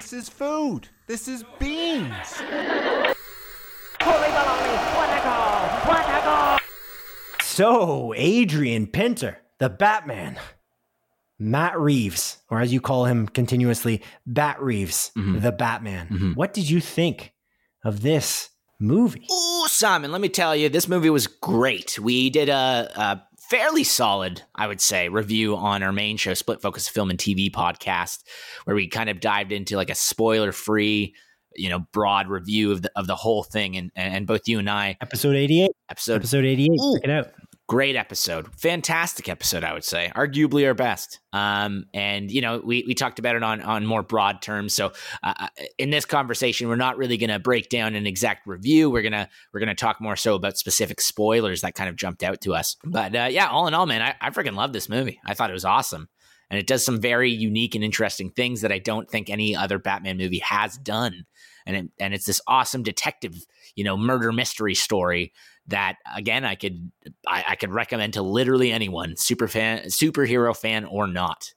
This is food. This is beans. So, Adrian Pinter, the Batman, Matt Reeves, or as you call him continuously, Bat Reeves, Mhm. the Batman. Mhm. What did you think of this movie? Ooh, Simon, let me tell you, this movie was great. We did a, a fairly solid, I would say, review on our main show, Split Focus Film and TV podcast, where we kind of dived into like a spoiler free, you know, broad review of the of the whole thing. And and both you and I, Episode 88. episode Episode 88. Ooh. Check it out. Great episode fantastic episode i would say arguably our best. Um and you know we we talked about it on on more broad terms. So uh, in this conversation we're not really going to break down an exact review. We're gonna we're gonna talk more so about specific spoilers that kind of jumped out to us. But uh, yeah all in all man i, I freaking love this movie. I thought it was awesome. And it does some very unique and interesting things that i don't think any other batman movie has done. And it, and it's this awesome detective you know murder mystery story that again I could I, I could recommend to literally anyone, super fan, superhero fan or not.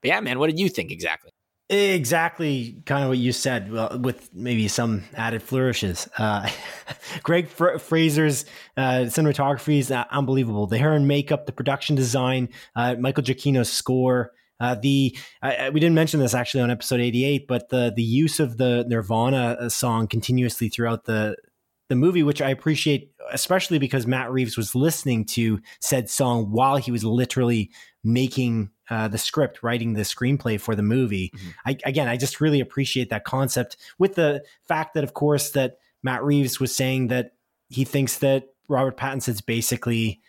But yeah, man, what did you think exactly? Exactly, kind of what you said, well, with maybe some added flourishes. Uh, Greig Fra- Fraser's uh, cinematography is unbelievable. The hair and makeup, the production design, uh, Michael Giacchino's score. Uh, the we didn't mention this actually on episode eighty eight, but the the use of the Nirvana uh, song continuously throughout the the movie, which I appreciate, especially because Matt Reeves was listening to said song while he was literally making uh, the script, writing the screenplay for the movie. Mhm. I, again, I just really appreciate that concept with the fact that, of course, that Matt Reeves was saying that he thinks that Robert Pattinson's basically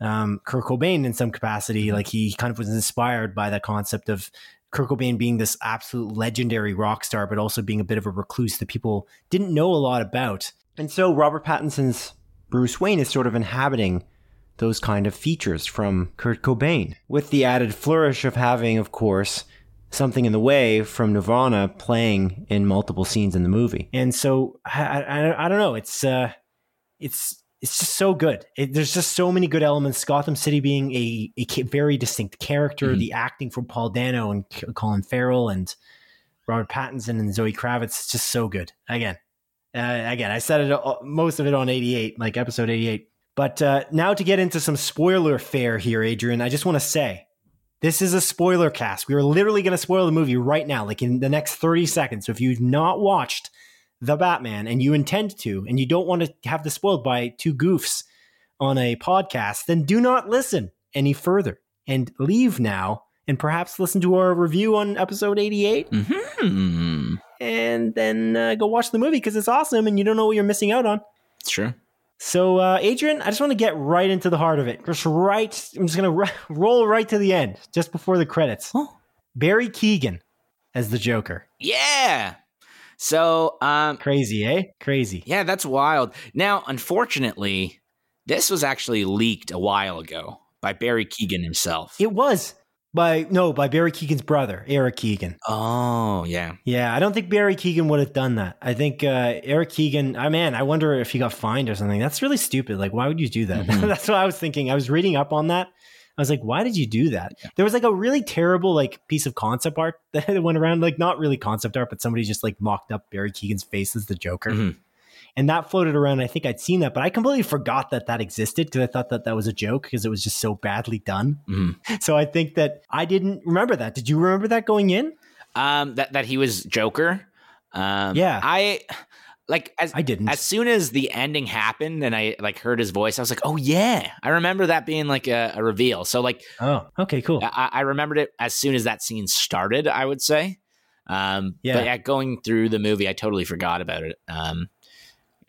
um, Kurt Cobain in some capacity. Like he kind of was inspired by the concept of Kurt Cobain being this absolute legendary rock star, but also being a bit of a recluse that people didn't know a lot about. And so Robert Pattinson's Bruce Wayne is sort of inhabiting those kind of features from Kurt Cobain, with the added flourish of having, of course, something in the way from Nirvana playing in multiple scenes in the movie. And so I, I, I don't know. It's uh, it's it's just so good. It, there's just so many good elements. Gotham City being a, a very distinct character, Mhm. the acting from Paul Dano and Colin Farrell and Robert Pattinson and Zoe Kravitz, it's just so good. Again, uh, again, I said it uh, most of it on 88, like episode 88. But uh, now to get into some spoiler fare here, Adrian, I just want to say this is a spoiler cast. We are literally going to spoil the movie right now, like in the next 30 seconds. So if you've not watched The Batman and you intend to, and you don't want to have this spoiled by two goofs on a podcast, then do not listen any further and leave now and perhaps listen to our review on episode 88 Mm-hmm. And then uh, go watch the movie because it's awesome and you don't know what you're missing out on. Sure. So, uh, Adrian, I just want to get right into the heart of it. Just right, I'm just going to roll right to the end, just before the credits. Oh. Barry Keoghan as the Joker. Yeah. So, um, Crazy, eh? Crazy. yeah, that's wild. Now, unfortunately, this was actually leaked a while ago by Barry Keoghan himself. It was by, no, by Barry Keoghan's brother, Eric Keoghan. oh, yeah. Yeah, I don't think Barry Keoghan would have done that. I think uh, Eric Keoghan, I man, I wonder if he got fined or something. That's really stupid. Like, why would you do that? Mhm. That's what I was thinking. I was reading up on that. I was like, why did you do that? There was like a really terrible like piece of concept art that went around, like not really concept art, but somebody just like mocked up Barry Keoghan's face as the Joker. Mhm. And that floated around. I think I'd seen that, but I completely forgot that that existed because I thought that that was a joke because it was just so badly done. Mhm. So I think that I didn't remember that. Did you remember that going in? Um, that that he was Joker. Um, Yeah. I like as I didn't. as soon as the ending happened and I like heard his voice, I was like, oh yeah, I remember that being like a, a reveal. So like oh, okay, cool. I, I remembered it as soon as that scene started. I would say, um, Yeah. But yeah, going through the movie, I totally forgot about it. Um,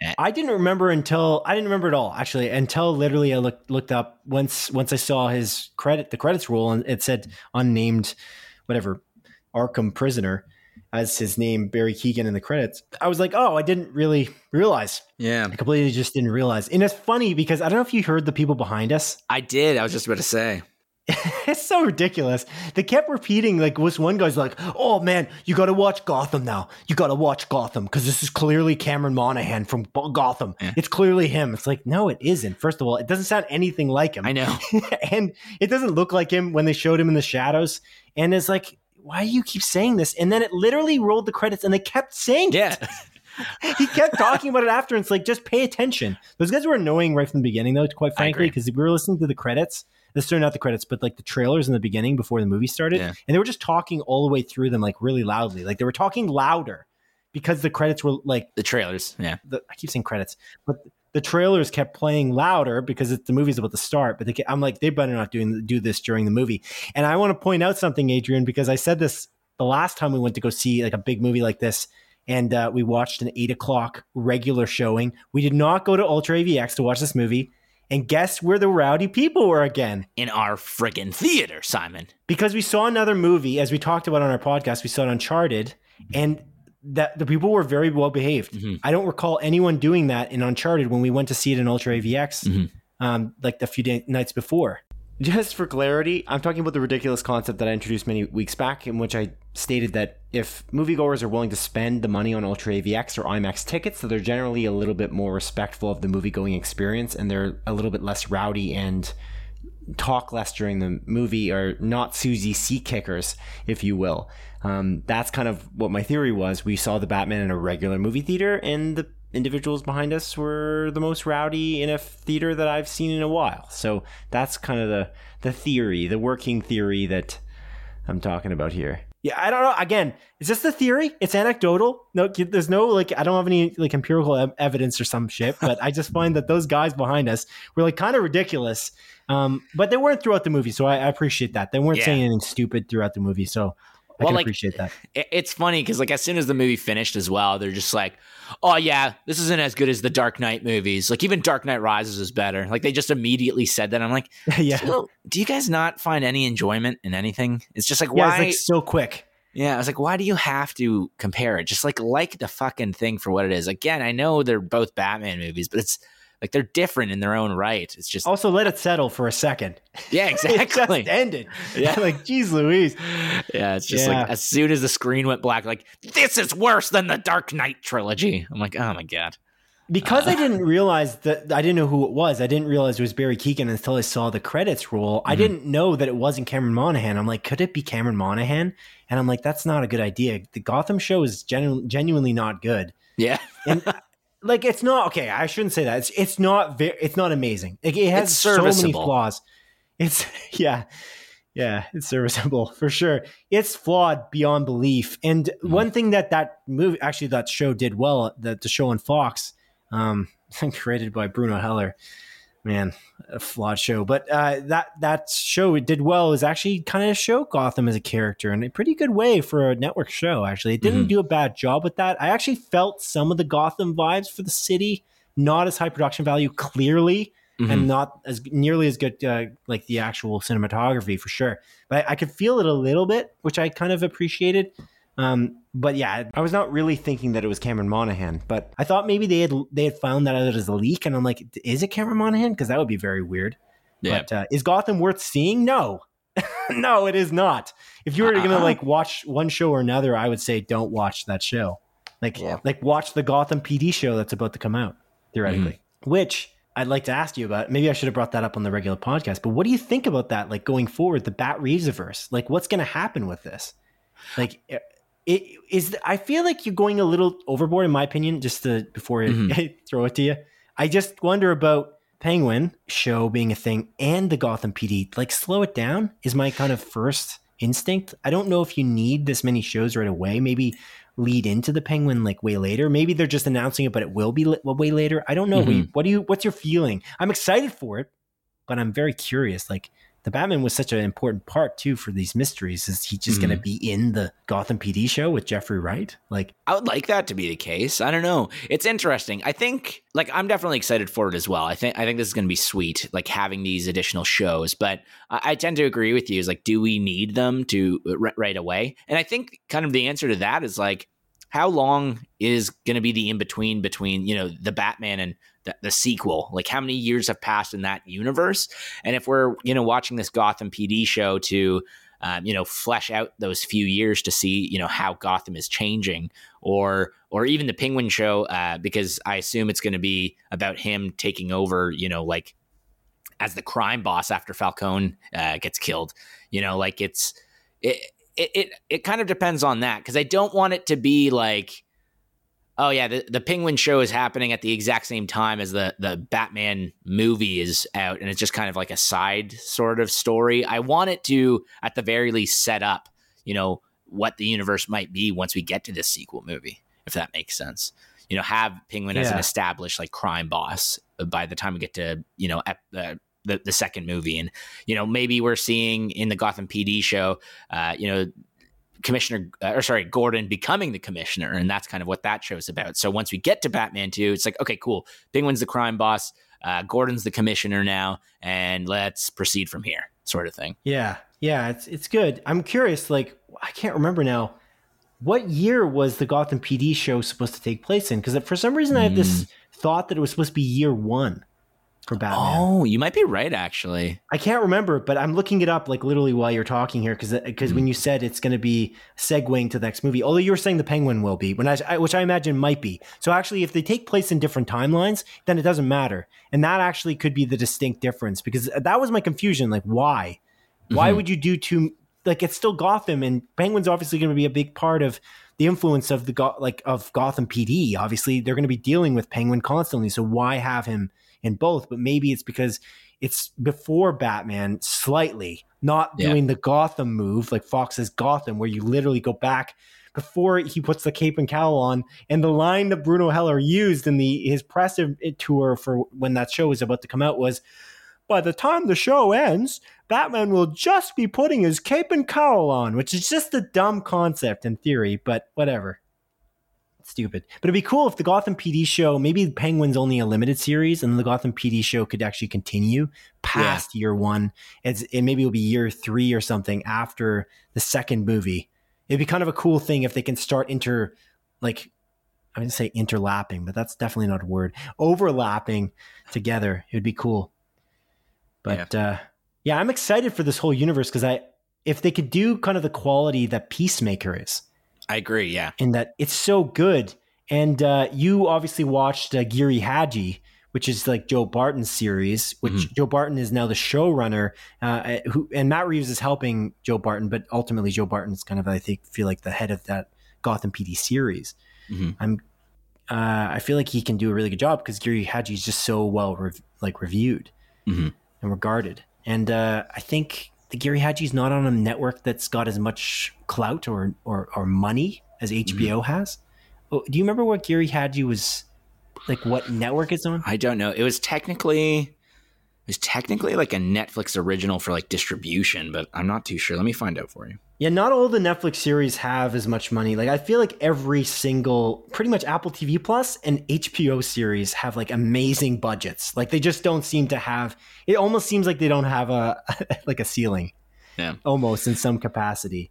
Eh. I didn't remember until I didn't remember at all actually until literally I looked looked up once once I saw his credit the credits roll and it said unnamed whatever Arkham prisoner as his name Barry Keoghan in the credits. I was like, oh, I didn't really realize. yeah, I completely just didn't realize. And it's funny because I don't know if you heard the people behind us. I did. I was just about to say. it's so ridiculous. They kept repeating, like, was one guy's like, "Oh man, you got to watch Gotham now. You got to watch Gotham because this is clearly Cameron Monaghan from Gotham. Yeah. It's clearly him." It's like, no, it isn't. First of all, it doesn't sound anything like him. I know, and it doesn't look like him when they showed him in the shadows. And it's like, why do you keep saying this? And then it literally rolled the credits, and they kept saying, "Yeah." he kept talking about it after. And it's like, just pay attention. Those guys were annoying right from the beginning, though, quite frankly, because we were listening to the credits sorry, not the credits, but like the trailers in the beginning before the movie started, yeah. and they were just talking all the way through them like really loudly. Like they were talking louder because the credits were like the trailers. Yeah, the, I keep saying credits, but the trailers kept playing louder because it, the movie's about to start. But they, I'm like, they better not doing do this during the movie. And I want to point out something, Adrian, because I said this the last time we went to go see like a big movie like this and uh, we watched an eight o'clock regular showing. We did not go to Ultra AVX to watch this movie. And guess where the rowdy people were again? In our friggin' theater, Simon. Because we saw another movie, as we talked about on our podcast, we saw it Uncharted, and that the people were very well behaved. Mm-hmm. I don't recall anyone doing that in Uncharted when we went to see it in Ultra AVX, mm-hmm. um, like the few day- nights before. Just for clarity, I'm talking about the ridiculous concept that I introduced many weeks back, in which I stated that if moviegoers are willing to spend the money on Ultra AVX or IMAX tickets, so they're generally a little bit more respectful of the movie going experience and they're a little bit less rowdy and talk less during the movie or not Susie seat kickers, if you will. Um, that's kind of what my theory was. We saw the Batman in a regular movie theater, and the individuals behind us were the most rowdy in a theater that I've seen in a while. So that's kind of the the theory, the working theory that I'm talking about here. Yeah, I don't know. Again, is this the theory? It's anecdotal. No, there's no like I don't have any like empirical evidence or some shit. But I just find that those guys behind us were like kind of ridiculous. Um, but they weren't throughout the movie, so I, I appreciate that. They weren't yeah. saying anything stupid throughout the movie. So I well, can like, appreciate that. It's funny because like as soon as the movie finished as well, they're just like, "Oh yeah, this isn't as good as the Dark Knight movies. Like even Dark Knight Rises is better." Like they just immediately said that. I'm like, "Yeah, do, do you guys not find any enjoyment in anything?" It's just like yeah, why like so quick. Yeah, I was like, why do you have to compare it? Just like like the fucking thing for what it is. Again, I know they're both Batman movies, but it's like they're different in their own right. It's just also let it settle for a second. Yeah, exactly. it ended. Yeah, like geez, Louise. Yeah, it's just yeah. like as soon as the screen went black, like this is worse than the Dark Knight trilogy. I'm like, oh my god. Because uh, I didn't realize that I didn't know who it was. I didn't realize it was Barry Keoghan until I saw the credits roll. Mm-hmm. I didn't know that it wasn't Cameron Monaghan. I'm like, could it be Cameron Monaghan? And I'm like, that's not a good idea. The Gotham show is genu- genuinely not good. Yeah. and like it's not okay. I shouldn't say that. It's it's not very. It's not amazing. Like, it has so many flaws. It's yeah, yeah. It's serviceable for sure. It's flawed beyond belief. And mm-hmm. one thing that that movie actually that show did well, that the show on Fox, um, created by Bruno Heller man, a flawed show. But uh, that that show it did well is actually kind of show Gotham as a character in a pretty good way for a network show. Actually, it didn't mm-hmm. do a bad job with that. I actually felt some of the Gotham vibes for the city, not as high production value, clearly. Mm-hmm. And not as nearly as good, uh, like the actual cinematography for sure. But I, I could feel it a little bit, which I kind of appreciated. Um, but yeah, I was not really thinking that it was Cameron Monaghan, but I thought maybe they had they had found that out as a leak, and I'm like, is it Cameron Monaghan? Because that would be very weird. Yeah. But uh, is Gotham worth seeing? No, no, it is not. If you were uh-uh. gonna like watch one show or another, I would say don't watch that show. Like, yeah. like watch the Gotham PD show that's about to come out theoretically. Mm-hmm. Which I'd like to ask you about. Maybe I should have brought that up on the regular podcast. But what do you think about that? Like going forward, the Bat Reeves Like, what's going to happen with this? Like, it is I feel like you're going a little overboard in my opinion just to before mm-hmm. I throw it to you. I just wonder about Penguin show being a thing and the Gotham PD. Like slow it down is my kind of first instinct. I don't know if you need this many shows right away. Maybe lead into the Penguin like way later. Maybe they're just announcing it but it will be way later. I don't know. Mm-hmm. What do you what's your feeling? I'm excited for it, but I'm very curious like the Batman was such an important part too for these mysteries. Is he just mm. going to be in the Gotham PD show with Jeffrey Wright? Like, I would like that to be the case. I don't know. It's interesting. I think, like, I'm definitely excited for it as well. I think, I think this is going to be sweet, like having these additional shows. But I, I, tend to agree with you. Is like, do we need them to r- right away? And I think kind of the answer to that is like, how long is going to be the in between between you know the Batman and the, sequel. Like how many years have passed in that universe? And if we're you know watching this Gotham PD show to um, you know flesh out those few years to see you know how Gotham is changing, or or even the Penguin show uh, because I assume it's going to be about him taking over. You know, like as the crime boss after Falcone uh, gets killed. You know, like it's it it it, it kind of depends on that because I don't want it to be like oh yeah, the, the Penguin show is happening at the exact same time as the the Batman movie is out, and it's just kind of like a side sort of story. I want it to, at the very least, set up, you know, what the universe might be once we get to this sequel movie, if that makes sense. You know, have Penguin yeah. as an established like crime boss by the time we get to you know ep- uh, the the second movie, and you know maybe we're seeing in the Gotham PD show, uh, you know commissioner uh, or sorry gordon becoming the commissioner and that's kind of what that show's about. So once we get to batman 2 it's like okay cool. Penguin's the crime boss uh, gordon's the commissioner now and let's proceed from here sort of thing. Yeah yeah it's it's good. I'm curious like i can't remember now what year was the gotham pd show supposed to take place in? Because for some reason i have this mm. thought that it was supposed to be year one for Batman. Oh, you might be right, actually. I can't remember, but I'm looking it up like literally while you're talking here because because mm. when you said it's going to be segueing to the next movie, although you were saying the Penguin will be, when I, which I imagine might be. So actually, if they take place in different timelines, then it doesn't matter, and that actually could be the distinct difference because that was my confusion. Like, why? Why mm-hmm. would you do two? Like, it's still Gotham, and Penguin's obviously going to be a big part of the influence of the like of Gotham PD. Obviously, they're going to be dealing with Penguin constantly. So why have him? In both, but maybe it's because it's before Batman slightly, not yeah. doing the Gotham move like Fox's Gotham, where you literally go back before he puts the cape and cowl on. And the line that Bruno Heller used in the his press eh, tour for when that show was about to come out was, "By the time the show ends, Batman will just be putting his cape and cowl on," which is just a dumb concept in theory, but whatever stupid. But it'd be cool if the Gotham PD show, maybe Penguin's only a limited series, and the Gotham PD show could actually continue past yeah. year one. It's, and maybe it'll be year three or something after the second movie. It'd be kind of a cool thing if they can start inter, like, I wouldn't say interlapping, but that's definitely not a word. Overlapping together. It would be cool. But yeah, uh, yeah I'm excited for this whole universe because I, if they could do kind of the quality that Peacemaker is, I agree. Yeah, in that it's so good. And uh, you obviously watched uh, Giri Haji, which is like Joe Barton's series, which mm-hmm. Joe Barton is now the showrunner. Uh, who and Matt Reeves is helping Joe Barton, but ultimately Joe Barton's kind of I think feel like the head of that Gotham PD series. Mm-hmm. I'm uh, I feel like he can do a really good job because Giri Haji is just so well rev- like reviewed mm-hmm. and regarded. And uh, I think the Giri Haji's not on a network that's got as much clout or or, or money as HBO mm-hmm. has. Oh, do you remember what Giri Haji was like? What network it's on? I don't know. It was technically was technically like a Netflix original for like distribution, but I'm not too sure. Let me find out for you. Yeah, not all the Netflix series have as much money. Like I feel like every single pretty much Apple TV Plus and HBO series have like amazing budgets. Like they just don't seem to have it almost seems like they don't have a like a ceiling. Yeah. Almost in some capacity.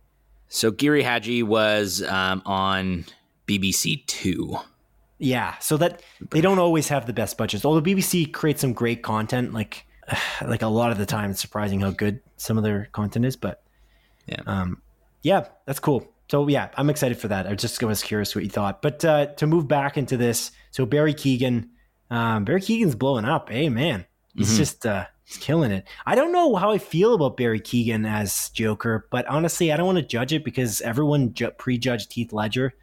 So Giri Haji was um, on BBC 2. Yeah, so that they don't always have the best budgets. Although BBC creates some great content like like a lot of the time it's surprising how good some of their content is, but yeah. Um, yeah, that's cool. So yeah, I'm excited for that. I just was curious what you thought. But uh, to move back into this, so Barry Keoghan, um, Barry Keoghan's blowing up. Hey man, he's mm-hmm. just uh, he's killing it. I don't know how I feel about Barry Keoghan as Joker, but honestly, I don't want to judge it because everyone ju- prejudged Heath Ledger,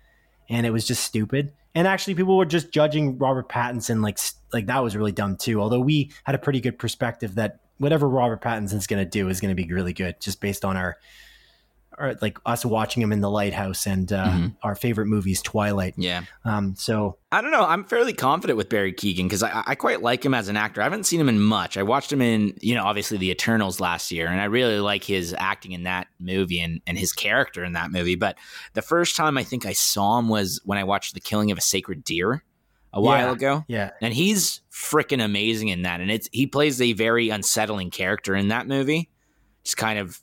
and it was just stupid. And actually, people were just judging Robert Pattinson like like that was really dumb too. Although we had a pretty good perspective that whatever Robert Pattinson's going to do is going to be really good, just based on our or like us watching him in the lighthouse and uh, mm-hmm. our favorite movies twilight. Yeah. Um so i don't know. I'm fairly confident with barry keoghan because I, I quite like him as an actor. I haven't seen him in much. I watched him in you know obviously the eternals last year and i really like his acting in that movie and, and his character in that movie. But the first time i think i saw him was when i watched the killing of a sacred deer a while yeah, ago. Yeah. And he's freaking amazing in that and it's he plays a very unsettling character in that movie. Just kind of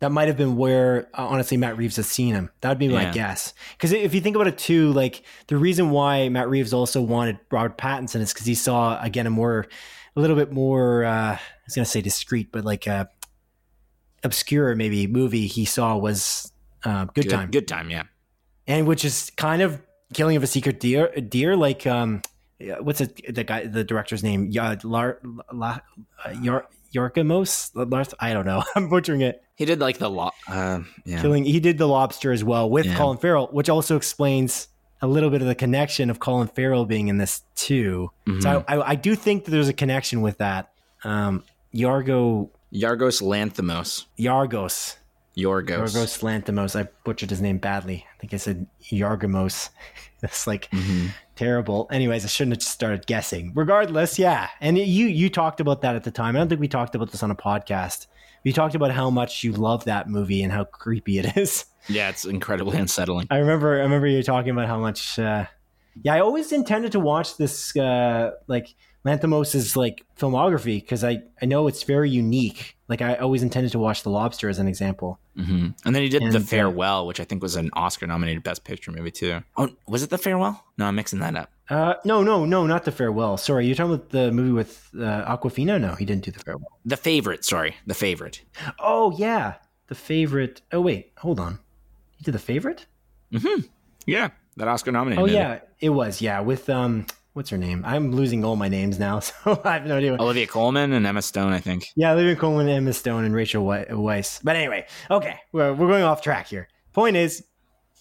that might have been where uh, honestly Matt Reeves has seen him. That would be my Yeah. guess. Because if you think about it too, like the reason why Matt Reeves also wanted Robert Pattinson is because he saw again a more, a little bit more. Uh, I was gonna say discreet, but like a obscure maybe movie he saw was uh, Good, Time, Good time. Yeah. and which is kind of killing of a sacred deer. Deer like um, what's it? The guy, the director's name, yeah, Lar, La, uh, Yor, Yorkamos. Lars- I don't know. I'm butchering it. He did like the law. Uh, yeah. Killing. He did the lobster as well with Yeah. Colin Farrell, which also explains a little bit of the connection of Colin Farrell being in this too. Mhm. So I, I, I do think that there's a connection with that. Um, Yargo Yargos Lanthimos. Yargos. Yorgos. Yorgos Lanthimos. I butchered his name badly. I think I said Yargamos. It's like Mhm. Terrible. Anyways, I shouldn't have just started guessing. Regardless, yeah. And you you talked about that at the time. I don't think we talked about this on a podcast. We talked about how much you love that movie and how creepy it is. Yeah, it's incredibly unsettling. I remember I remember you talking about how much uh yeah, I always intended to watch this uh like Lanthimos's like filmography because I I know it's very unique. Like I always intended to watch The Lobster as an example. hmm And then he did And, The uh, Farewell, which I think was an Oscar nominated Best Picture movie too. Oh, was it The Farewell? No, I'm mixing that up. Uh no, no, no, not The Farewell. Sorry, you're talking about the movie with uh, Awkwafina? No, he didn't do The Farewell. The Favorite, sorry. The Favorite. Oh yeah, The Favorite. Oh wait, hold on. He did The Favorite? Yeah, that Oscar nominated. Oh movie. yeah, it was. Yeah, with um what's her name? I'm losing all my names now, so I have no idea. Olivia Colman and Emma Stone, I think. Yeah, Olivia Colman, Emma Stone, and Rachel Wei- Weisz. But anyway, okay, we're, we're going off track here. Point is,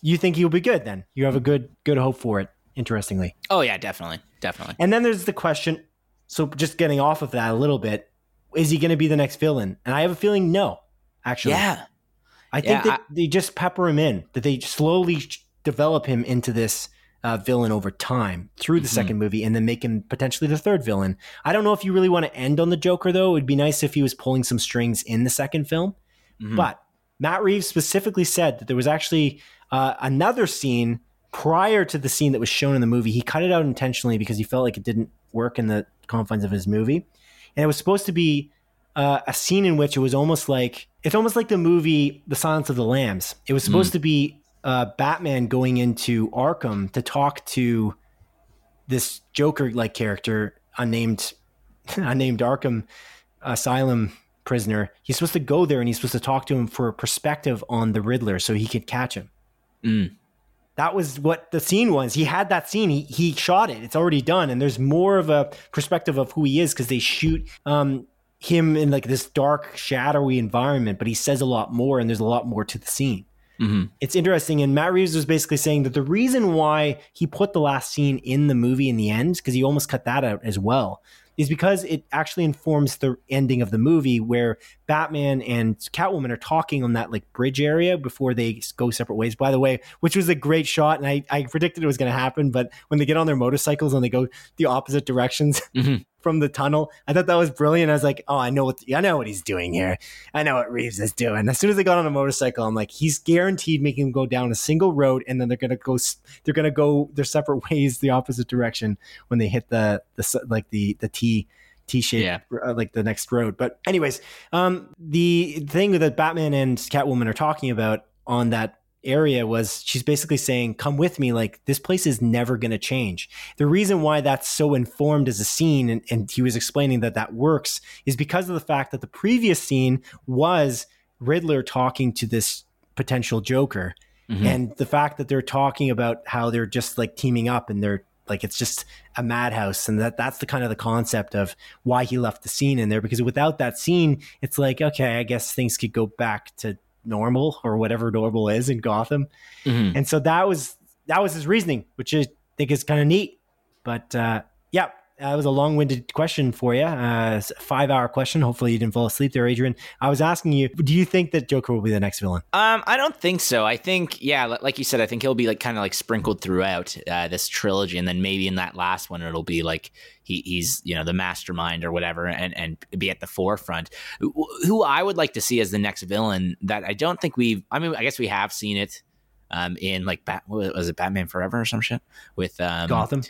you think he'll be good then? You have a good good hope for it. Interestingly, Oh yeah, definitely, definitely. and then there's the question. So just getting off of that a little bit, is he going to be the next villain? And I have a feeling no. Actually, Yeah, I think Yeah, that they just pepper him in, that they slowly develop him into this uh, villain over time through the Mhm. second movie and then make him potentially the third villain. I don't know if you really want to end on the Joker, though. It would be nice if he was pulling some strings in the second film. Mhm. But Matt Reeves specifically said that there was actually uh, another scene prior to the scene that was shown in the movie. He cut it out intentionally because he felt like it didn't work in the confines of his movie. And it was supposed to be uh, a scene in which it was almost like it's almost like the movie The Silence of the Lambs. It was supposed to be uh, Batman going into Arkham to talk to this Joker like character, unnamed, unnamed Arkham Asylum prisoner. He's supposed to go there and he's supposed to talk to him for a perspective on the Riddler so he could catch him. Mm. That was what the scene was. He had that scene. He he shot it. It's already done, and there's more of a perspective of who he is because they shoot um, him in like this dark, shadowy environment. But he says a lot more, and there's a lot more to the scene. Mhm. It's interesting, and Matt Reeves was basically saying that the reason why he put the last scene in the movie in the end, because he almost cut that out as well, is because it actually informs the ending of the movie where Batman and Catwoman are talking on that like bridge area before they go separate ways. By the way, which was a great shot, and I, I predicted it was going to happen. But when they get on their motorcycles and they go the opposite directions Mhm. From the tunnel, I thought that was brilliant. I was like, oh, I know what I know what he's doing here. I know what Reeves is doing. As soon as they got on a motorcycle, I'm like, he's guaranteed making them go down a single road, and then they're gonna go. They're gonna go their separate ways, the opposite direction when they hit the the like the the T T shape, Yeah. uh, like the next road. But anyways, um, the thing that Batman and Catwoman are talking about on that area was she's basically saying, "Come with me. Like this place is never going to change." The reason why that's so informed as a scene, and, and he was explaining that that works, is because of the fact that the previous scene was Riddler talking to this potential Joker, Mhm. and the fact that they're talking about how they're just like teaming up and they're like it's just a madhouse and that that's the kind of the concept of why he left the scene in there because without that scene it's like okay i guess things could go back to normal or whatever normal is in gotham Mhm. and so that was that was his reasoning which i think is kind of neat but uh yeah that was a long-winded question for you uh five-hour question hopefully you didn't fall asleep there adrian i was asking you do you think that joker will be the next villain Um, I don't think so. I think, yeah, like you said, I think he'll be like kind of like sprinkled throughout uh, this trilogy, and then maybe in that last one, it'll be like he, he's you know the mastermind or whatever, and and be at the forefront. Who who I would like to see as the next villain that I don't think we've. I mean, I guess we have seen it, um, in like Bat, was it Batman Forever or some shit with um gotham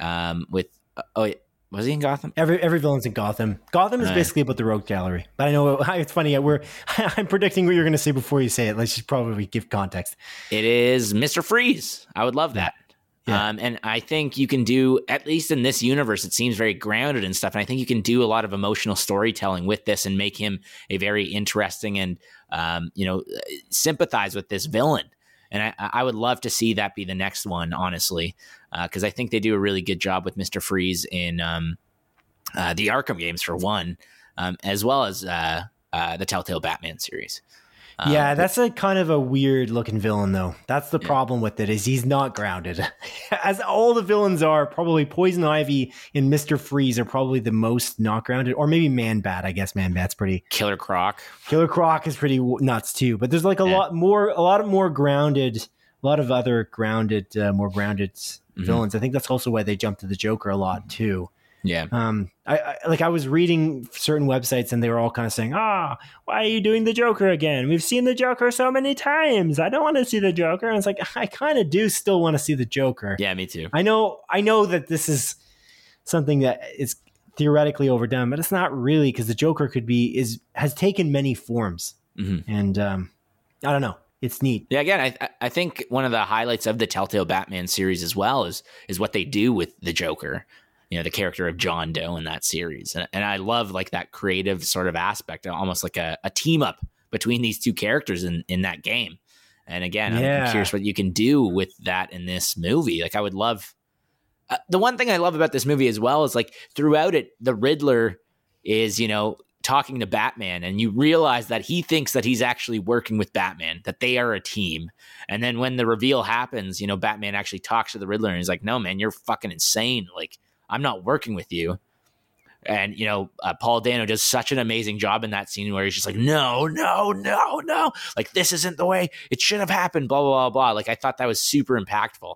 um with uh, oh Was he in Gotham? Every every villain's in Gotham. Gotham is basically about the rogue gallery. But I know it's funny. We're I'm predicting what you're going to say before you say it. Let's just probably give context. It is Mr. Freeze. I would love that. Yeah. Um, and I think you can do, at least in this universe, it seems very grounded and stuff. And I think you can do a lot of emotional storytelling with this and make him a very interesting and, um, you know, sympathize with this villain. And I, I would love to see that be the next one, honestly, because I think they do a really good job with Mr. Freeze in um, uh, the Arkham games, for one, um, as well as uh, uh, the Telltale Batman series. Um, yeah, that's a kind of a weird looking villain, though. That's the problem with it is he's not grounded, as all the villains are. Probably Poison Ivy and Mister Freeze are probably the most not grounded, or maybe Man Bat. I guess Man Bat's pretty. Killer Croc. Killer Croc is pretty nuts too. But there's like a Yeah. lot more, a lot of more grounded, a lot of other grounded, uh, more grounded Mhm. villains. I think that's also why they jump to the Joker a lot too. Yeah. Um, I, I like I was reading certain websites and they were all kind of saying, "Ah, why are you doing the Joker again? We've seen the Joker so many times. I don't want to see the Joker." And it's like I kind of do still want to see the Joker. Yeah, me too. I know, I know that this is something that is theoretically overdone, but it's not really because the Joker could be is has taken many forms, Mhm. and um, I don't know. It's neat. Yeah, again, I I think one of the highlights of the Telltale Batman series as well is is what they do with the Joker. You know, the character of John Doe in that series, and, and I love like that creative sort of aspect, almost like a, a team up between these two characters in in that game. And again, I'm- I'm curious what you can do with that in this movie. Like, I would love. Uh, the one thing I love about this movie as well is like throughout it, the Riddler is you know talking to Batman, and you realize that he thinks that he's actually working with Batman, that they are a team. And then when the reveal happens, you know, Batman actually talks to the Riddler, and he's like, "No, man, you're fucking insane. Like, I'm not working with you." And you know, uh, Paul Dano does such an amazing job in that scene where he's just like, "No, no, no, no! Like this isn't the way it should have happened." Blah blah blah blah. Like I thought that was super impactful.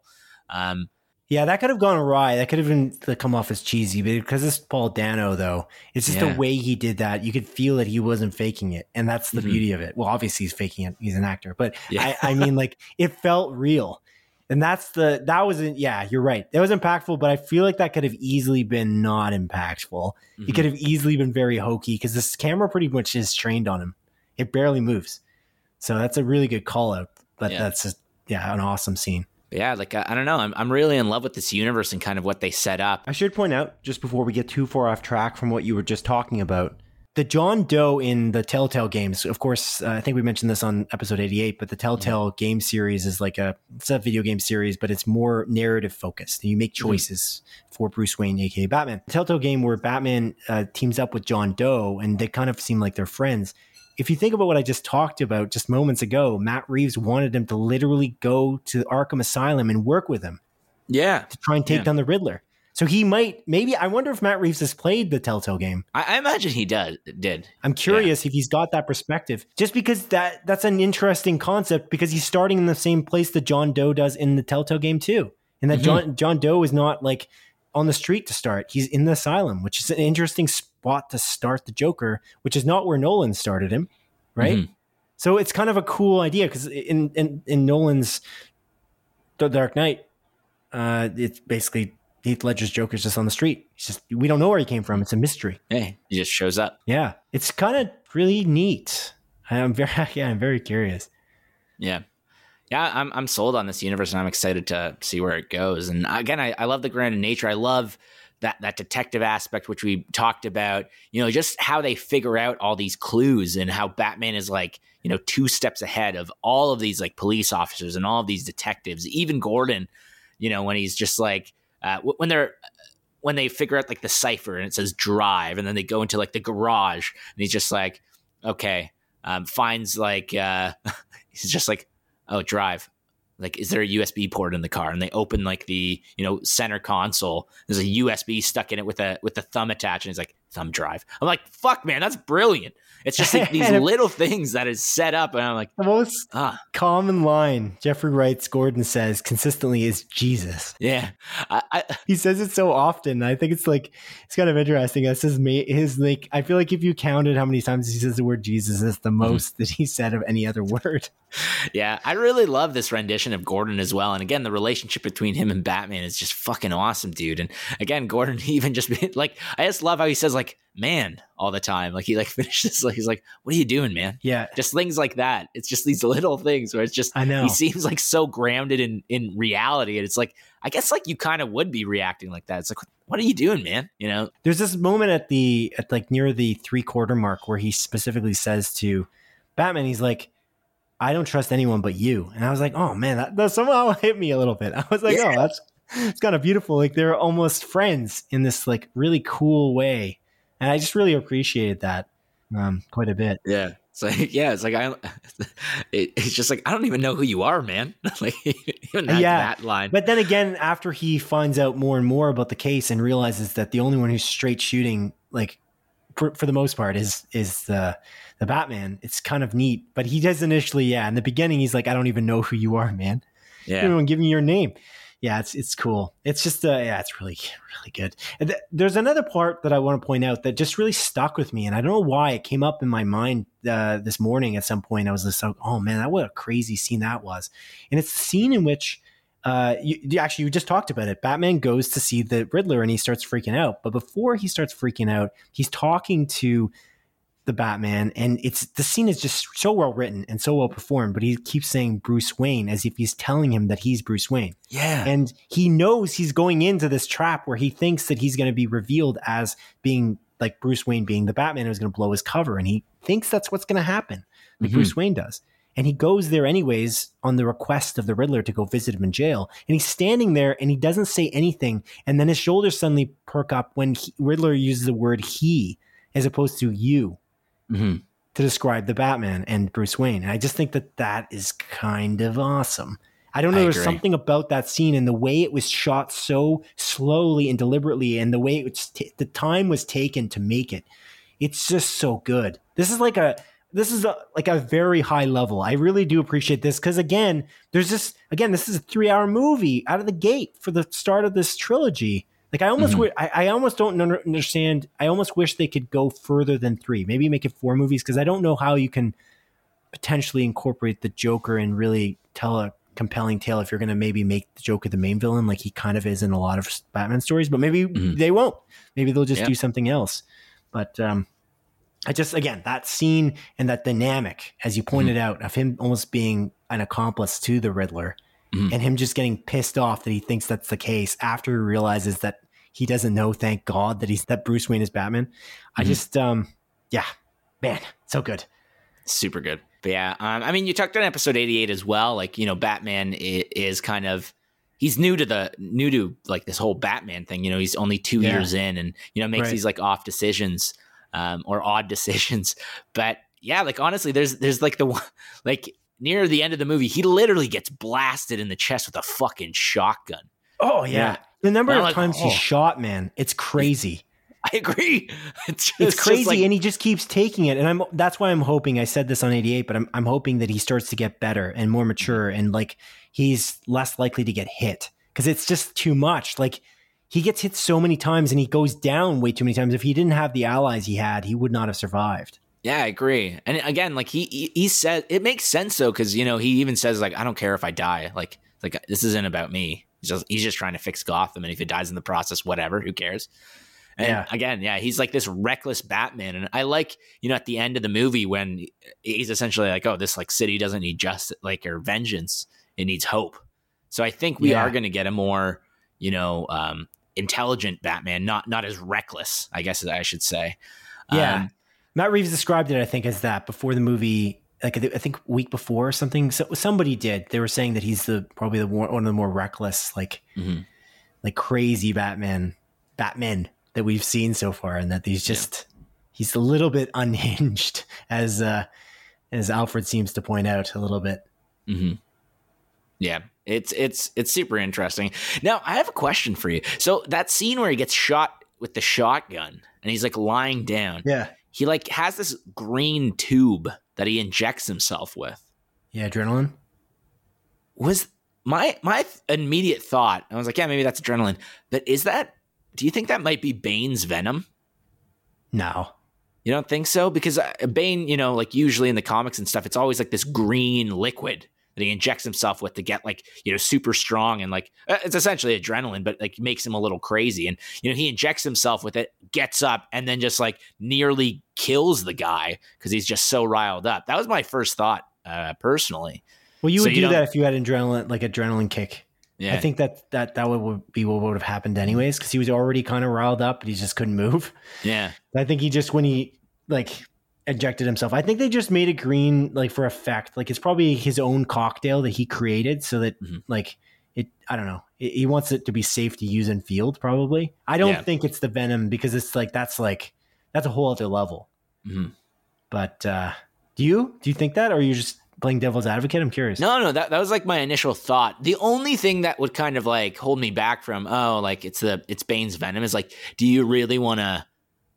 Um, Yeah, that could have gone awry. That could have been come off as cheesy, but because it's Paul Dano, though, it's just Yeah. the way he did that. You could feel that he wasn't faking it, and that's the Mhm. beauty of it. Well, obviously he's faking it; he's an actor, but Yeah. I, I mean, like it felt real, and that's the that wasn't. Yeah, you're right. That was impactful, but I feel like that could have easily been not impactful. It mhm. could have easily been very hokey because this camera pretty much is trained on him. It barely moves, so that's a really good call out. But Yeah. that's just, yeah, an awesome scene. yeah, like I, I don't know, I'm I'm really in love with this universe and kind of what they set up. I should point out, just before we get too far off track from what you were just talking about, the John Doe in the Telltale games, of course, uh, I think we mentioned this on episode 88, but the Telltale game series is like a, it's a video game series, but it's more narrative focused. And you make choices for Bruce Wayne, aka Batman. The Telltale game where Batman uh, teams up with John Doe and they kind of seem like they're friends. If you think about what I just talked about just moments ago, Matt Reeves wanted him to literally go to Arkham Asylum and work with him Yeah, to try and take Yeah. down the Riddler. So he might, maybe, I wonder if Matt Reeves has played the Telltale game. I, I imagine he does did. I'm curious if he's got that perspective, just because that that's an interesting concept because he's starting in the same place that John Doe does in the Telltale game too, and that Mhm. John John Doe is not like on the street to start; he's in the asylum, which is an interesting spot to start the Joker, which is not where Nolan started him, right? Mhm. So it's kind of a cool idea because in, in in Nolan's The Dark Knight, uh, it's basically Heath Ledger's Joker's just on the street. He's just we don't know where he came from. It's a mystery. Hey, he just shows up. Yeah, it's kind of really neat. I'm very yeah, I'm very curious. Yeah. Yeah, I'm I'm sold on this universe and I'm excited to see where it goes. And again, I, I love the grounded nature. I love that that detective aspect which we talked about, you know, just how they figure out all these clues and how Batman is like, you know, two steps ahead of all of these like police officers and all of these detectives, even Gordon, you know, when he's just like uh, when they're when they figure out like the cipher and it says drive and then they go into like the garage and he's just like, okay, um, finds like uh, he's just like, oh, drive. Like, is there a USB port in the car? And they open like the you know center console. There's a USB stuck in it with a with a thumb attached, and he's like thumb drive. I'm like, fuck, man, that's brilliant. It's just like these little things that is set up, and I'm like, The most ah, common line Jeffrey Wright's Gordon says consistently is Jesus. yeah. I, I, He says it so often. I think it's like it's kind of interesting. That's his his like. I feel like if you counted how many times he says the word Jesus, it's the most that he said of any other word. yeah, I really love this rendition of Gordon as well. And again, the relationship between him and Batman is just fucking awesome, dude. And again, Gordon even just like I just love how he says like man all the time. Like he like finishes like he's like, What are you doing, man? Yeah. Just things like that. It's just these little things where it's just I know he seems like so grounded in in reality. And it's like I guess like you kind of would be reacting like that. It's like what are you doing, man? You know? There's this moment at the at like near the three quarter mark where he specifically says to Batman, he's like, I don't trust anyone but you. And I was like, oh man, that, that somehow hit me a little bit. I was like, Yeah. oh, that's it's kind of beautiful. Like they're almost friends in this like really cool way. And I just really appreciated that um, quite a bit. Yeah. It's like, yeah, it's like I, it, it's just like I don't even know who you are, man. like even that, Yeah, that line. But then again, after he finds out more and more about the case and realizes that the only one who's straight shooting, like for, for the most part, is is the the Batman. It's kind of neat. But he does initially, yeah. In the beginning, he's like, "I don't even know who you are, man. You yeah. even give me your name." Yeah, it's it's cool. It's just uh, yeah, it's really really good. Th- there's another part that I want to point out that just really stuck with me, and I don't know why it came up in my mind uh, this morning at some point. I was just like, "Oh man, that what a crazy scene that was!" And it's the scene in which uh, you, you- actually you just talked about it. Batman goes to see the Riddler and he starts freaking out. But before he starts freaking out, he's talking to the Batman, and it's the scene is just so well written and so well performed. But he keeps saying Bruce Wayne as if he's telling him that he's Bruce Wayne, Yeah. and he knows he's going into this trap where he thinks that he's going to be revealed as being like Bruce Wayne being the Batman who's going to blow his cover, and he thinks that's what's going to happen, like Mhm. Bruce Wayne does. And he goes there anyways on the request of the Riddler to go visit him in jail. And he's standing there and he doesn't say anything. And then his shoulders suddenly perk up when he, Riddler uses the word he as opposed to you hmm to describe the Batman and Bruce Wayne. And I just think that that is kind of awesome. I don't know. I There's agree. something about that scene and the way it was shot so slowly and deliberately, and the way it was t- the time was taken to make it. It's just so good. This is like a this is a, like a very high level. I really do appreciate this because again, there's just again, this is a three hour movie out of the gate for the start of this trilogy. Like I almost, Mhm. I, I almost don't understand. I almost wish they could go further than three. Maybe make it four movies because I don't know how you can potentially incorporate the Joker and really tell a compelling tale if you're going to maybe make the Joker the main villain, like he kind of is in a lot of Batman stories. But maybe Mhm. they won't. Maybe they'll just do something else. But um, I just again that scene and that dynamic, as you pointed out, of him almost being an accomplice to the Riddler, Mhm. and him just getting pissed off that he thinks that's the case after he realizes that he doesn't know. Thank God that he's that Bruce Wayne is Batman. I Mhm. just um, yeah, man, so good. super good. But yeah, um, I mean, you talked on episode 88 as well. Like, you know, Batman is, is kind of he's new to the new to like this whole Batman thing. You know, he's only two Yeah. years in, and you know, makes Right. these like off decisions um, or odd decisions. But yeah, like honestly, there's there's like the one like near the end of the movie, he literally gets blasted in the chest with a fucking shotgun. Oh yeah, Yeah. the number I'm of like, times oh. he's shot, man, it's crazy. I agree. It's, just, it's crazy like- and he just keeps taking it and i'm that's why i'm hoping i said this on 88 but i'm, I'm hoping that he starts to get better and more mature and like he's less likely to get hit because it's just too much like he gets hit so many times and he goes down way too many times if he didn't have the allies he had he would not have survived Yeah, I agree. And again, like he he, he said, it makes sense though, because you know he even says like, I don't care if I die. Like like this isn't about me. He's just he's just trying to fix Gotham, and if he dies in the process, whatever, who cares? And Yeah. again, yeah, he's like this reckless Batman, and I like you know at the end of the movie when he's essentially like, oh, this like city doesn't need justice, like or vengeance, it needs hope. So I think we Yeah. are going to get a more you know um, intelligent Batman, not not as reckless, I guess I should say. Yeah. Um, matt reeves described it i think as that before the movie like i think week before or something so somebody did they were saying that he's the probably the more, one of the more reckless like mhm. like crazy Batman, Batman that we've seen so far, and that he's just he's a little bit unhinged, as uh, as Alfred seems to point out a little bit. hmm Yeah, it's it's it's super interesting. Now, I have a question for you. So that scene where he gets shot with the shotgun and he's like lying down, Yeah, he like has this green tube that he injects himself with. yeah, adrenaline. Was my my immediate thought? I was like, yeah, maybe that's adrenaline. But is that? Do you think that might be Bane's venom? No, You don't think so? Because uh, Bane, you know, like usually in the comics and stuff, it's always like this green liquid that he injects himself with to get like you know super strong and like uh, it's essentially adrenaline, but like makes him a little crazy. And you know he injects himself with it, gets up, and then just like nearly kills the guy because he's just so riled up. That was my first thought uh, personally. Well, you So would you do that if you had adrenaline, like adrenaline kick. Yeah, I think that that that would be what would have happened anyways, because he was already kind of riled up, but he just couldn't move. yeah, I think he just when he like ejected himself. I think they just made it green like for effect. Like it's probably his own cocktail that he created, so that Mhm. like it. I don't know. It, he wants it to be safe to use in field. Probably. I don't Yeah. think it's the venom because it's like that's like that's a whole other level. Mhm. But uh do you do you think that, or are you just playing devil's advocate? I'm curious. No, no, that, that was like my initial thought. The only thing that would kind of like hold me back from, oh, like it's the it's Bane's venom is like, do you really want to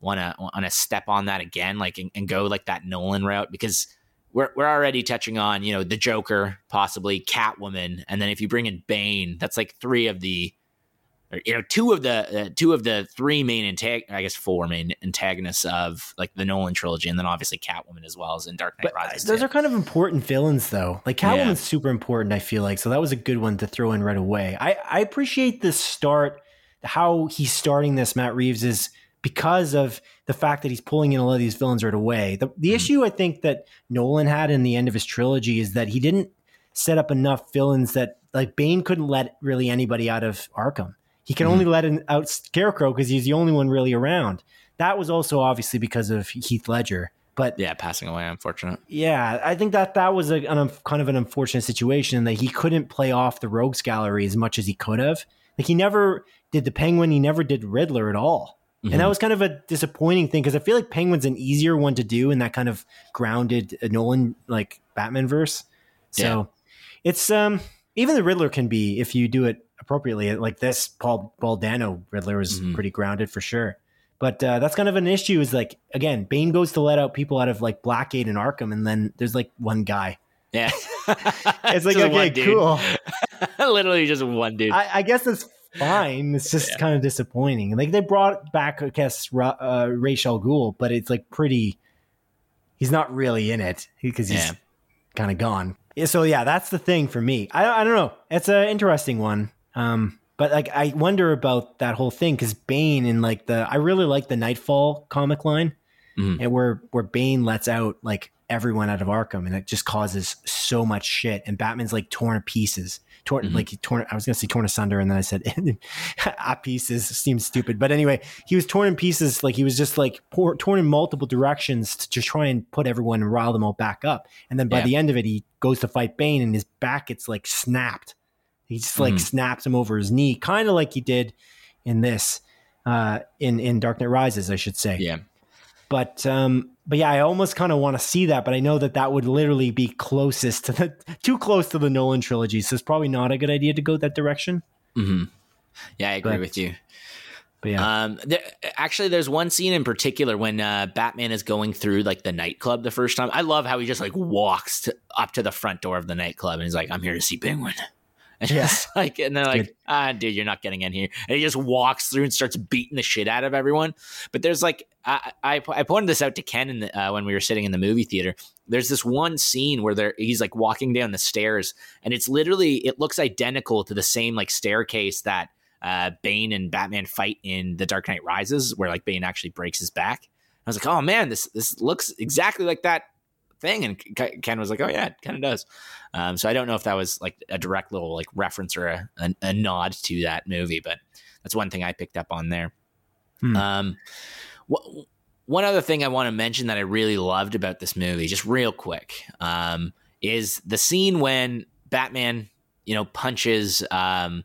want to want to step on that again, like and, and go like that Nolan route? Because we're we're already touching on you know the Joker, possibly Catwoman, and then if you bring in Bane, that's like three of the. Or, you know, two of the uh, two of the three main antag- I guess four main antagonists of like the Nolan trilogy, and then obviously Catwoman as well as in Dark Knight But uh, Rises. those too. are kind of important villains, though. Like Catwoman's Yeah. super important. I feel like so that was a good one to throw in right away. I I appreciate the start, how he's starting this. Matt Reeves is because of the fact that he's pulling in a lot of these villains right away. The the Mhm. issue I think that Nolan had in the end of his trilogy is that he didn't set up enough villains that like Bane couldn't let really anybody out of Arkham. He can only let in, out Scarecrow because he's the only one really around. That was also obviously because of Heath Ledger. But yeah, passing away, unfortunate. yeah, I think that that was a, an, kind of an unfortunate situation that he couldn't play off the rogues gallery as much as he could have. Like he never did the Penguin, he never did Riddler at all, and that Mhm. was kind of a disappointing thing because I feel like Penguin's an easier one to do in that kind of grounded uh, Nolan like Batman verse. So it's um even the Riddler can be if you do it appropriately. Like this Paul Dano Riddler was Mhm. pretty grounded for sure. But uh, that's kind of an issue. Is like again, Bane goes to let out people out of like Blackgate and Arkham, and then there's like one guy. Yeah. It's like okay, cool. Literally just one dude. I, I guess it's fine. It's just kind of disappointing. Like they brought back, I guess, uh, Ra's al Ghul, but it's like pretty. He's not really in it because he's Yeah. kind of gone. Yeah, so yeah, that's the thing for me. I, I don't know. It's an interesting one. Um, but like I wonder about that whole thing because Bane in like the I really like the Knightfall comic line, Mhm. and where where Bane lets out like everyone out of Arkham, and it just causes so much shit, and Batman's like torn to pieces. Torn Mhm. like he torn. I was gonna say torn asunder, and then I said a pieces seems stupid, but anyway, he was torn in pieces. Like he was just like pour, torn in multiple directions to just try and put everyone and rile them all back up. And then by Yeah. the end of it, he goes to fight Bane, and his back gets like snapped. He just like Mhm. snaps him over his knee, kind of like he did in this, uh, in in Dark Knight Rises, I should say. yeah. But um, but yeah, I almost kind of want to see that, but I know that that would literally be closest to the too close to the Nolan trilogy, so it's probably not a good idea to go that direction. hmm Yeah, I agree But- with you. But yeah, Um, there, actually, there's one scene in particular when uh, Batman is going through like the nightclub the first time. I love how he just like walks to, up to the front door of the nightclub and he's like, "I'm here to see Penguin." And Yeah. it's like, and they're like. "Ah, dude, you're not getting in here." And he just walks through and starts beating the shit out of everyone. But there's like, I I, I pointed this out to Ken in the, uh, when we were sitting in the movie theater. There's this one scene where there he's like walking down the stairs, and it's literally it looks identical to the same like staircase that uh, Bane and Batman fight in The Dark Knight Rises, where like Bane actually breaks his back. I was like, oh man, this this looks exactly like that thing. And Ken was like, oh yeah, it kind of does. Um, so I don't know if that was like a direct little like reference or a, a, a nod to that movie, but that's one thing I picked up on there. Hmm. Um, wh- one other thing I want to mention that I really loved about this movie, just real quick, um, is the scene when Batman, you know, punches um,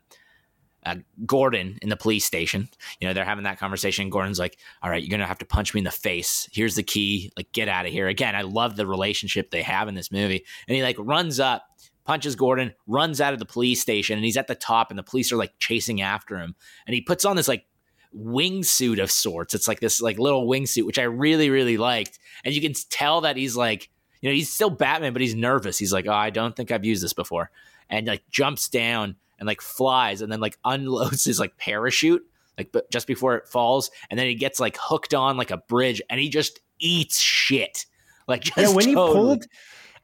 uh, Gordon in the police station. You know, they're having that conversation. Gordon's like, "All right, you're gonna have to punch me in the face. Here's the key. Like, get out of here." Again, I love the relationship they have in this movie. And he like runs up, punches Gordon, runs out of the police station, and he's at the top, and the police are like chasing after him. And he puts on this like wingsuit of sorts. It's like this like little wingsuit, which I really really liked. And you can tell that he's like, you know, he's still Batman, but he's nervous. He's like, "Oh, I don't think I've used this before," and like jumps down and like flies and then like unloads his like parachute like but just before it falls and then he gets like hooked on like a bridge and he just eats shit. Like just yeah, when he pulled,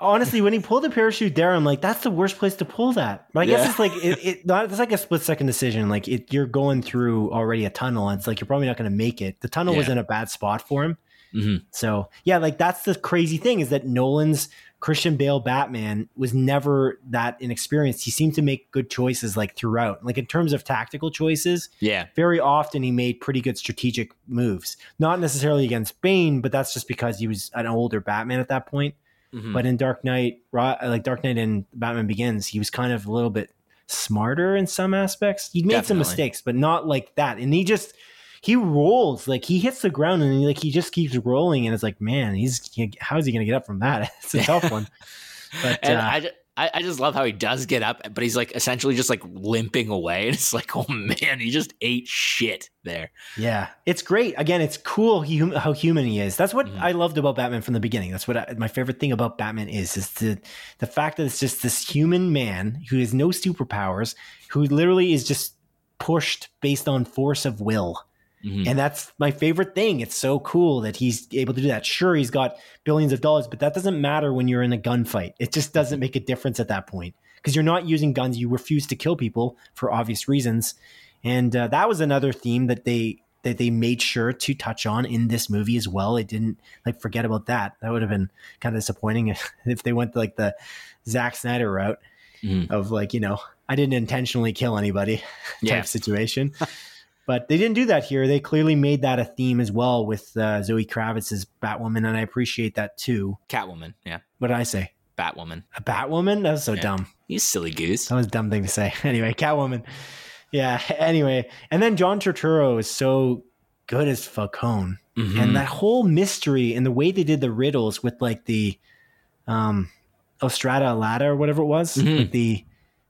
honestly, when he pulled the parachute there, I'm like, that's the worst place to pull that. But I guess Yeah. it's like it, it. not- It's like a split second decision. Like it, you're going through already a tunnel, and it's like you're probably not going to make it. The tunnel was in a bad spot for him. Mhm. So yeah, like that's the crazy thing is that Nolan's Christian Bale Batman was never that inexperienced. He seemed to make good choices like throughout. Like in terms of tactical choices, Yeah. very often he made pretty good strategic moves. Not necessarily against Bane, but that's just because he was an older Batman at that point. Mhm. But in Dark Knight, like Dark Knight and Batman Begins, he was kind of a little bit smarter in some aspects. He made some mistakes, but not like that. And he just he rolls like he hits the ground and he, like he just keeps rolling, and it's like, man, he's he, how is he going to get up from that? It's a tough one. But and uh, I, I, I just love how he does get up, but he's like essentially just like limping away. And it's like, oh man, he just ate shit there. Yeah, it's great. Again, it's cool hum- how human he is. That's what Mhm. I loved about Batman from the beginning. That's what I, my favorite thing about Batman is is the the fact that it's just this human man who has no superpowers, who literally is just pushed based on force of will. Mhm. And that's my favorite thing. It's so cool that he's able to do that. Sure, he's got billions of dollars, but that doesn't matter when you're in a gunfight. It just doesn't make a difference at that point because you're not using guns. You refuse to kill people for obvious reasons. And uh, that was another theme that they that they made sure to touch on in this movie as well. It didn't like forget about that. That would have been kind of disappointing if, if they went like the Zack Snyder route Mhm. of like you know I didn't intentionally kill anybody type situation. But they didn't do that here. They clearly made that a theme as well with uh, Zoe Kravitz's Batwoman, and I appreciate that too. Catwoman. Yeah. What did I say? Batwoman. A Batwoman? That was so Yeah. dumb. You silly goose. That was a dumb thing to say. Anyway, Catwoman. Yeah. Anyway, and then John Turturro is so good as Falcone, Mhm. and that whole mystery and the way they did the riddles with like the um Ostrada Alata or whatever it was, Mhm. with the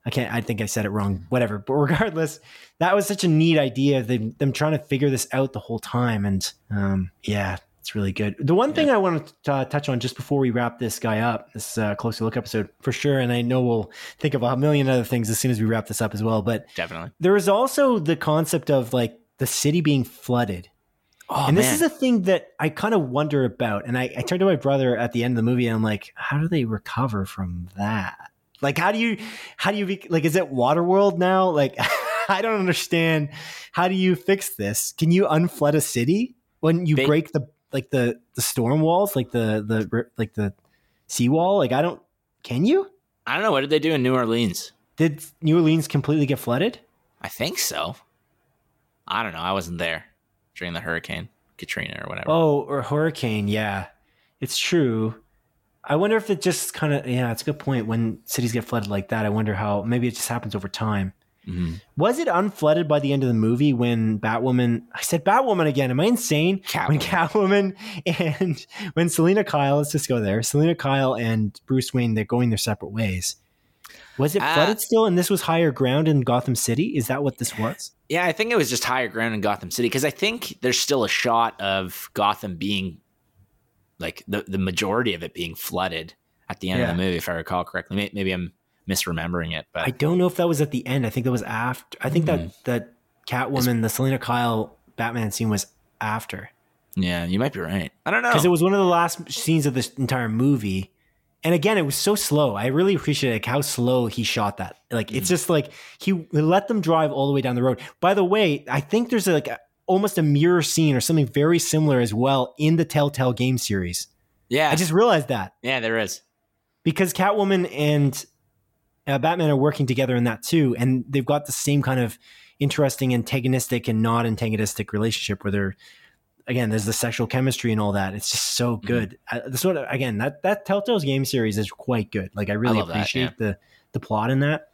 I can't. I think I said it wrong. Whatever. But regardless, that was such a neat idea. Them them trying to figure this out the whole time, and um, yeah, it's really good. The one thing I want to uh, touch on just before we wrap this guy up, this uh, closer look episode for sure, and I know we'll think of a million other things as soon as we wrap this up as well. But Definitely. there is also the concept of like the city being flooded. Oh, and this man. is a thing that I kind of wonder about. And I, I turned to my brother at the end of the movie and I'm like, how do they recover from that? Like, how do you, how do you, be, like, is it Waterworld now? Like, I don't understand. How do you fix this? Can you unflood a city when you They- break the, like the, the storm walls, like the, the, like the seawall? Like, I don't, can you? I don't know. What did they do in New Orleans? Did New Orleans completely get flooded? I think so. I don't know. I wasn't there during the hurricane, Katrina or whatever. Oh, or hurricane. Yeah, it's true. I wonder if it just kind of yeah, it's a good point. When cities get flooded like that, I wonder how maybe it just happens over time. Mhm. Was it unflooded by the end of the movie when Batwoman? I said Batwoman again. Am I insane? When Catwoman and when Selina Kyle, let's just go there. Selina Kyle and Bruce Wayne, they're going their separate ways. Was it Uh, flooded still, and this was higher ground in Gotham City? Is that what this was? Yeah, I think it was just higher ground in Gotham City because I think there's still a shot of Gotham being like the the majority of it being flooded at the end Yeah. of the movie, if I recall correctly. Maybe I'm misremembering it, but I don't know if that was at the end. I think that was after. I think Hmm. that that Catwoman, the Selina Kyle Batman scene was after yeah, you might be right. I don't know. because it was one of the last scenes of this entire movie. And again, it was so slow. I really appreciate like how slow he shot that. Like Hmm. it's just like he let them drive all the way down the road. By the way, I think there's like a, almost a mirror scene or something very similar as well in the Telltale game series. yeah, I just realized that. yeah, there is. because Catwoman and uh, Batman are working together in that too, and they've got the same kind of interesting antagonistic and not antagonistic relationship where they're again there's the sexual chemistry and all that. It's just so Mm-hmm. good. This one again that that Telltale's game series is quite good. Like I really love that, appreciate the the plot in that.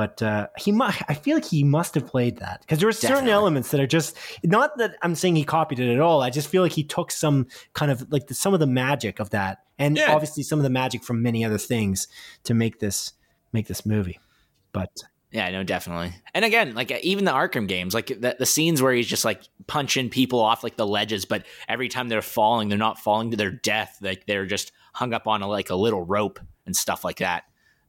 But uh, he might. I feel like he must have played that because there are certain Definitely. elements that are just not that I'm saying he copied it at all. I just feel like he took some kind of like the, some of the magic of that, and Yeah. obviously some of the magic from many other things to make this make this movie. But Yeah, no, definitely. And again, like even the Arkham games, like the, the scenes where he's just like punching people off like the ledges, but every time they're falling, they're not falling to their death. Like they're just hung up on a, like a little rope and stuff like that.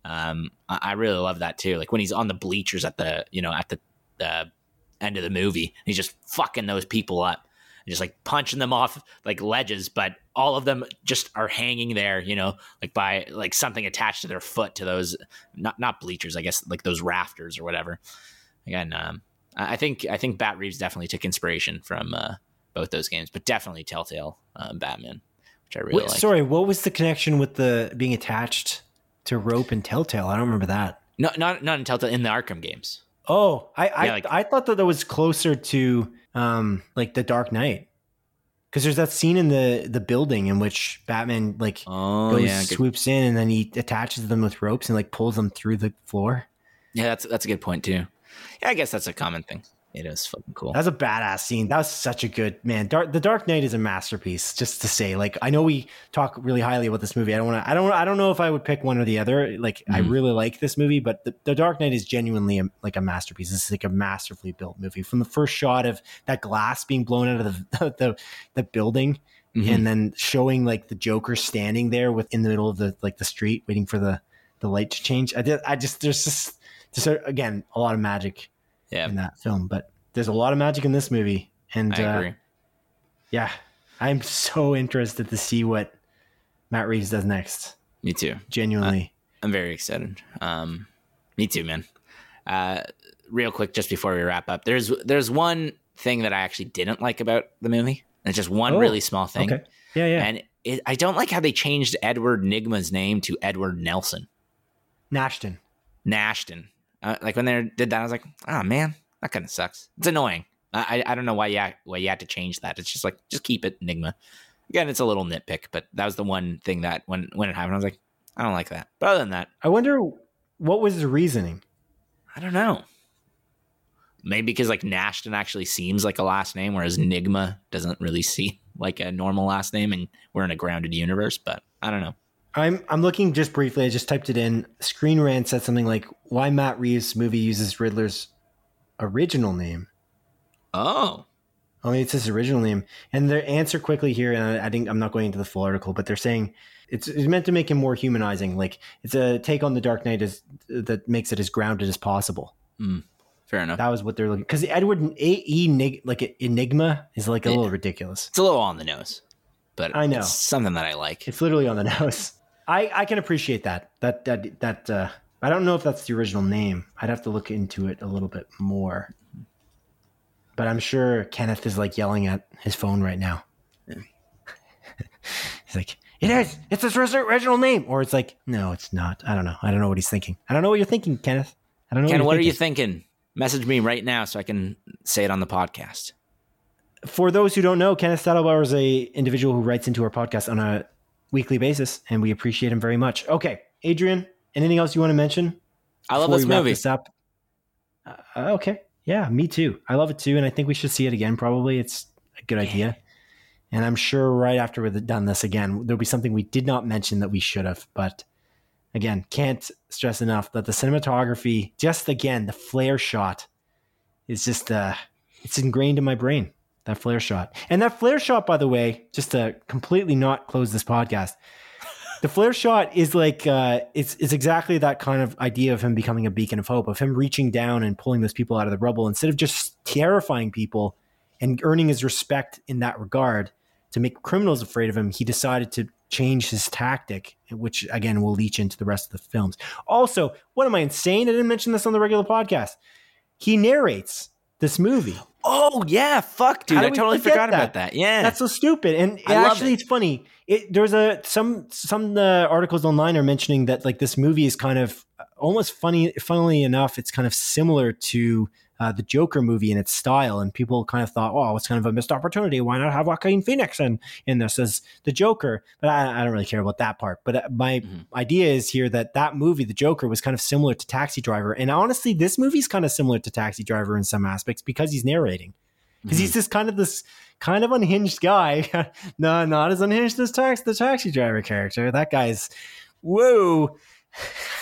Um, I, I really love that too. Like when he's on the bleachers at the you know at the the end of the movie, he's just fucking those people up. and just like punching them off like ledges, but all of them just are hanging there, you know, like by like something attached to their foot to those not not bleachers, I guess, like those rafters or whatever. Again, um, I think I think Bat Reeves definitely took inspiration from uh, both those games, but definitely Telltale uh, Batman, which I really Wait, like. Sorry, what was the connection with the being attached to rope and Telltale? I don't remember that. No, not not in Telltale in the Arkham games. Oh, I I, Yeah, like- I thought that that was closer to um like the Dark Knight. Because there's that scene in the the building in which Batman like Oh goes yeah, swoops in and then he attaches them with ropes and like pulls them through the floor. yeah. That's that's a good point too. Yeah, I guess that's a common thing. It is fucking cool. That was a badass scene. That was such a good man. Dark, the Dark Knight is a masterpiece. Just to say, like, I know we talk really highly about this movie. I don't want to. I don't. I don't know if I would pick one or the other. Like, I Mhm. really like this movie, but the, the Dark Knight is genuinely a, like a masterpiece. This is like a masterfully built movie. From the first shot of that glass being blown out of the the, the building, Mhm. and then showing like the Joker standing there with in the middle of the like the street, waiting for the the light to change. I did. I just there's just just again a lot of magic yeah, in that film, but there's a lot of magic in this movie, and I uh, yeah, I'm so interested to see what Matt Reeves does next. Me too. Genuinely, I'm very excited. Um, me too, man. Uh, real quick, just before we wrap up, there's there's one thing that I actually didn't like about the movie. It's just one Oh, really small thing, okay, yeah, yeah. and it, I don't like how they changed Edward Nygma's name to Edward Nelson Nashton. Nashton. Uh, like when they did that, I was like, oh man, that kind of sucks. It's annoying. I, I don't know why you ha- why you had to change that. It's just like just keep it Enigma. Again, it's a little nitpick, but that was the one thing that when when it happened, I was like, I don't like that. But other than that, I wonder what was the reasoning. I don't know. Maybe because like Nashton actually seems like a last name, whereas Nygma doesn't really seem like a normal last name, and we're in a grounded universe. But I don't know. I'm I'm looking just briefly. I just typed it in. Screen Rant said something like, "Why Matt Reeves' movie uses Riddler's original name." Oh, Oh, maybe it's his original name. And their answer quickly here, and I, I think I'm not going into the full article, but they're saying it's, it's meant to make him more humanizing. Like it's a take on the Dark Knight as that makes it as grounded as possible. Hmm. fair enough. That was what they're looking. Because Edward A E like Enigma is like a Yeah. little ridiculous. It's a little on the nose, but I know. it's something that I like. It's literally on the nose. I I can appreciate that. That that that. Uh, I don't know if that's the original name. I'd have to look into it a little bit more. But I'm sure Kenneth is like yelling at his phone right now. he's like, "It is. It's his original name." Or it's like, "No, it's not." I don't know. I don't know what he's thinking. I don't know what you're thinking, Kenneth. I don't know. Ken, what, what you're are you thinking. thinking? Message me right now so I can say it on the podcast. For those who don't know, Kenneth Saddlebauer is a individual who writes into our podcast on a weekly basis, and we appreciate him very much. Okay, Adrian, anything else you want to mention? I love this movie. This up? Uh, okay. Yeah, me too. I love it too. And I think we should see it again, probably. It's a good idea. And I'm sure right after we've done this again, there'll be something we did not mention that we should have. But again, can't stress enough that the cinematography, just again, the flare shot is just, uh, it's ingrained in my brain. That flare shot. And that flare shot, by the way, just to completely not close this podcast, the flare shot is like uh, it's it's exactly that kind of idea of him becoming a beacon of hope, of him reaching down and pulling those people out of the rubble instead of just terrifying people and earning his respect in that regard to make criminals afraid of him. He decided to change his tactic, which again will leach into the rest of the films. Also, what am I insane? I didn't mention this on the regular podcast. He narrates this movie. Oh yeah, fuck, dude! I totally forgot that? about that. Yeah, That's so stupid. And I love actually, it. it's funny. It, there's a some some uh, articles online are mentioning that like this movie is kind of almost funny. Funnily enough, it's kind of similar to uh, the Joker movie in its style, and people kind of thought, "Oh, it's kind of a missed opportunity. Why not have Joaquin Phoenix in in this as the Joker?" But I, I don't really care about that part. But uh, my Mhm. idea is here that that movie, the Joker, was kind of similar to Taxi Driver, and honestly, this movie's kind of similar to Taxi Driver in some aspects because he's narrating because Mm-hmm. he's just kind of this kind of unhinged guy. no, not as unhinged as tax the taxi driver character. That guy's whoa,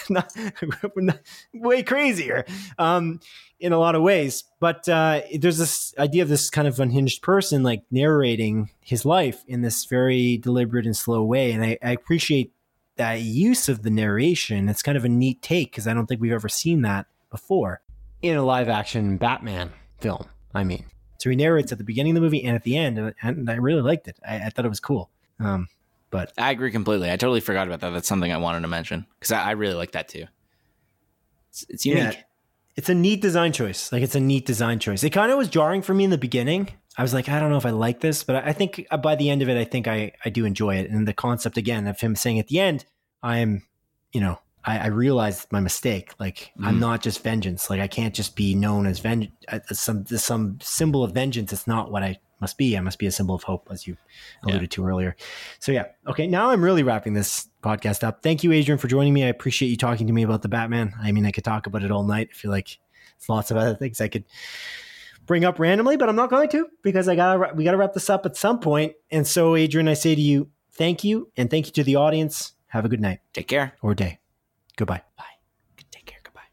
not, way crazier um, in a lot of ways. But uh, there's this idea of this kind of unhinged person like narrating his life in this very deliberate and slow way, and I, I appreciate that use of the narration. It's kind of a neat take because I don't think we've ever seen that before in a live action Batman film. I mean. So he narrates at the beginning of the movie and at the end, and, and I really liked it. I, I thought it was cool. Um, but I agree completely. I totally forgot about that. That's something I wanted to mention because I, I, really like that too. It's, it's unique. Yeah, it's a neat design choice. Like it's a neat design choice. It kind of was jarring for me in the beginning. I was like, I don't know if I like this, but I think uh, by the end of it, I think I, I do enjoy it. And the concept again of him saying at the end, I'm, you know, I, I realized my mistake. Like mm. I'm not just vengeance. Like I can't just be known as vengeance, some some symbol of vengeance. It's not what I must be. I must be a symbol of hope, as you alluded yeah. to earlier. So yeah, okay. Now I'm really wrapping this podcast up. Thank you, Adrian, for joining me. I appreciate you talking to me about the Batman. I mean, I could talk about it all night. I feel like it's lots of other things I could bring up randomly, but I'm not going to because I got we got to wrap this up at some point. And so, Adrian, I say to you, thank you, and thank you to the audience. Have a good night. Take care or day. Goodbye. Bye.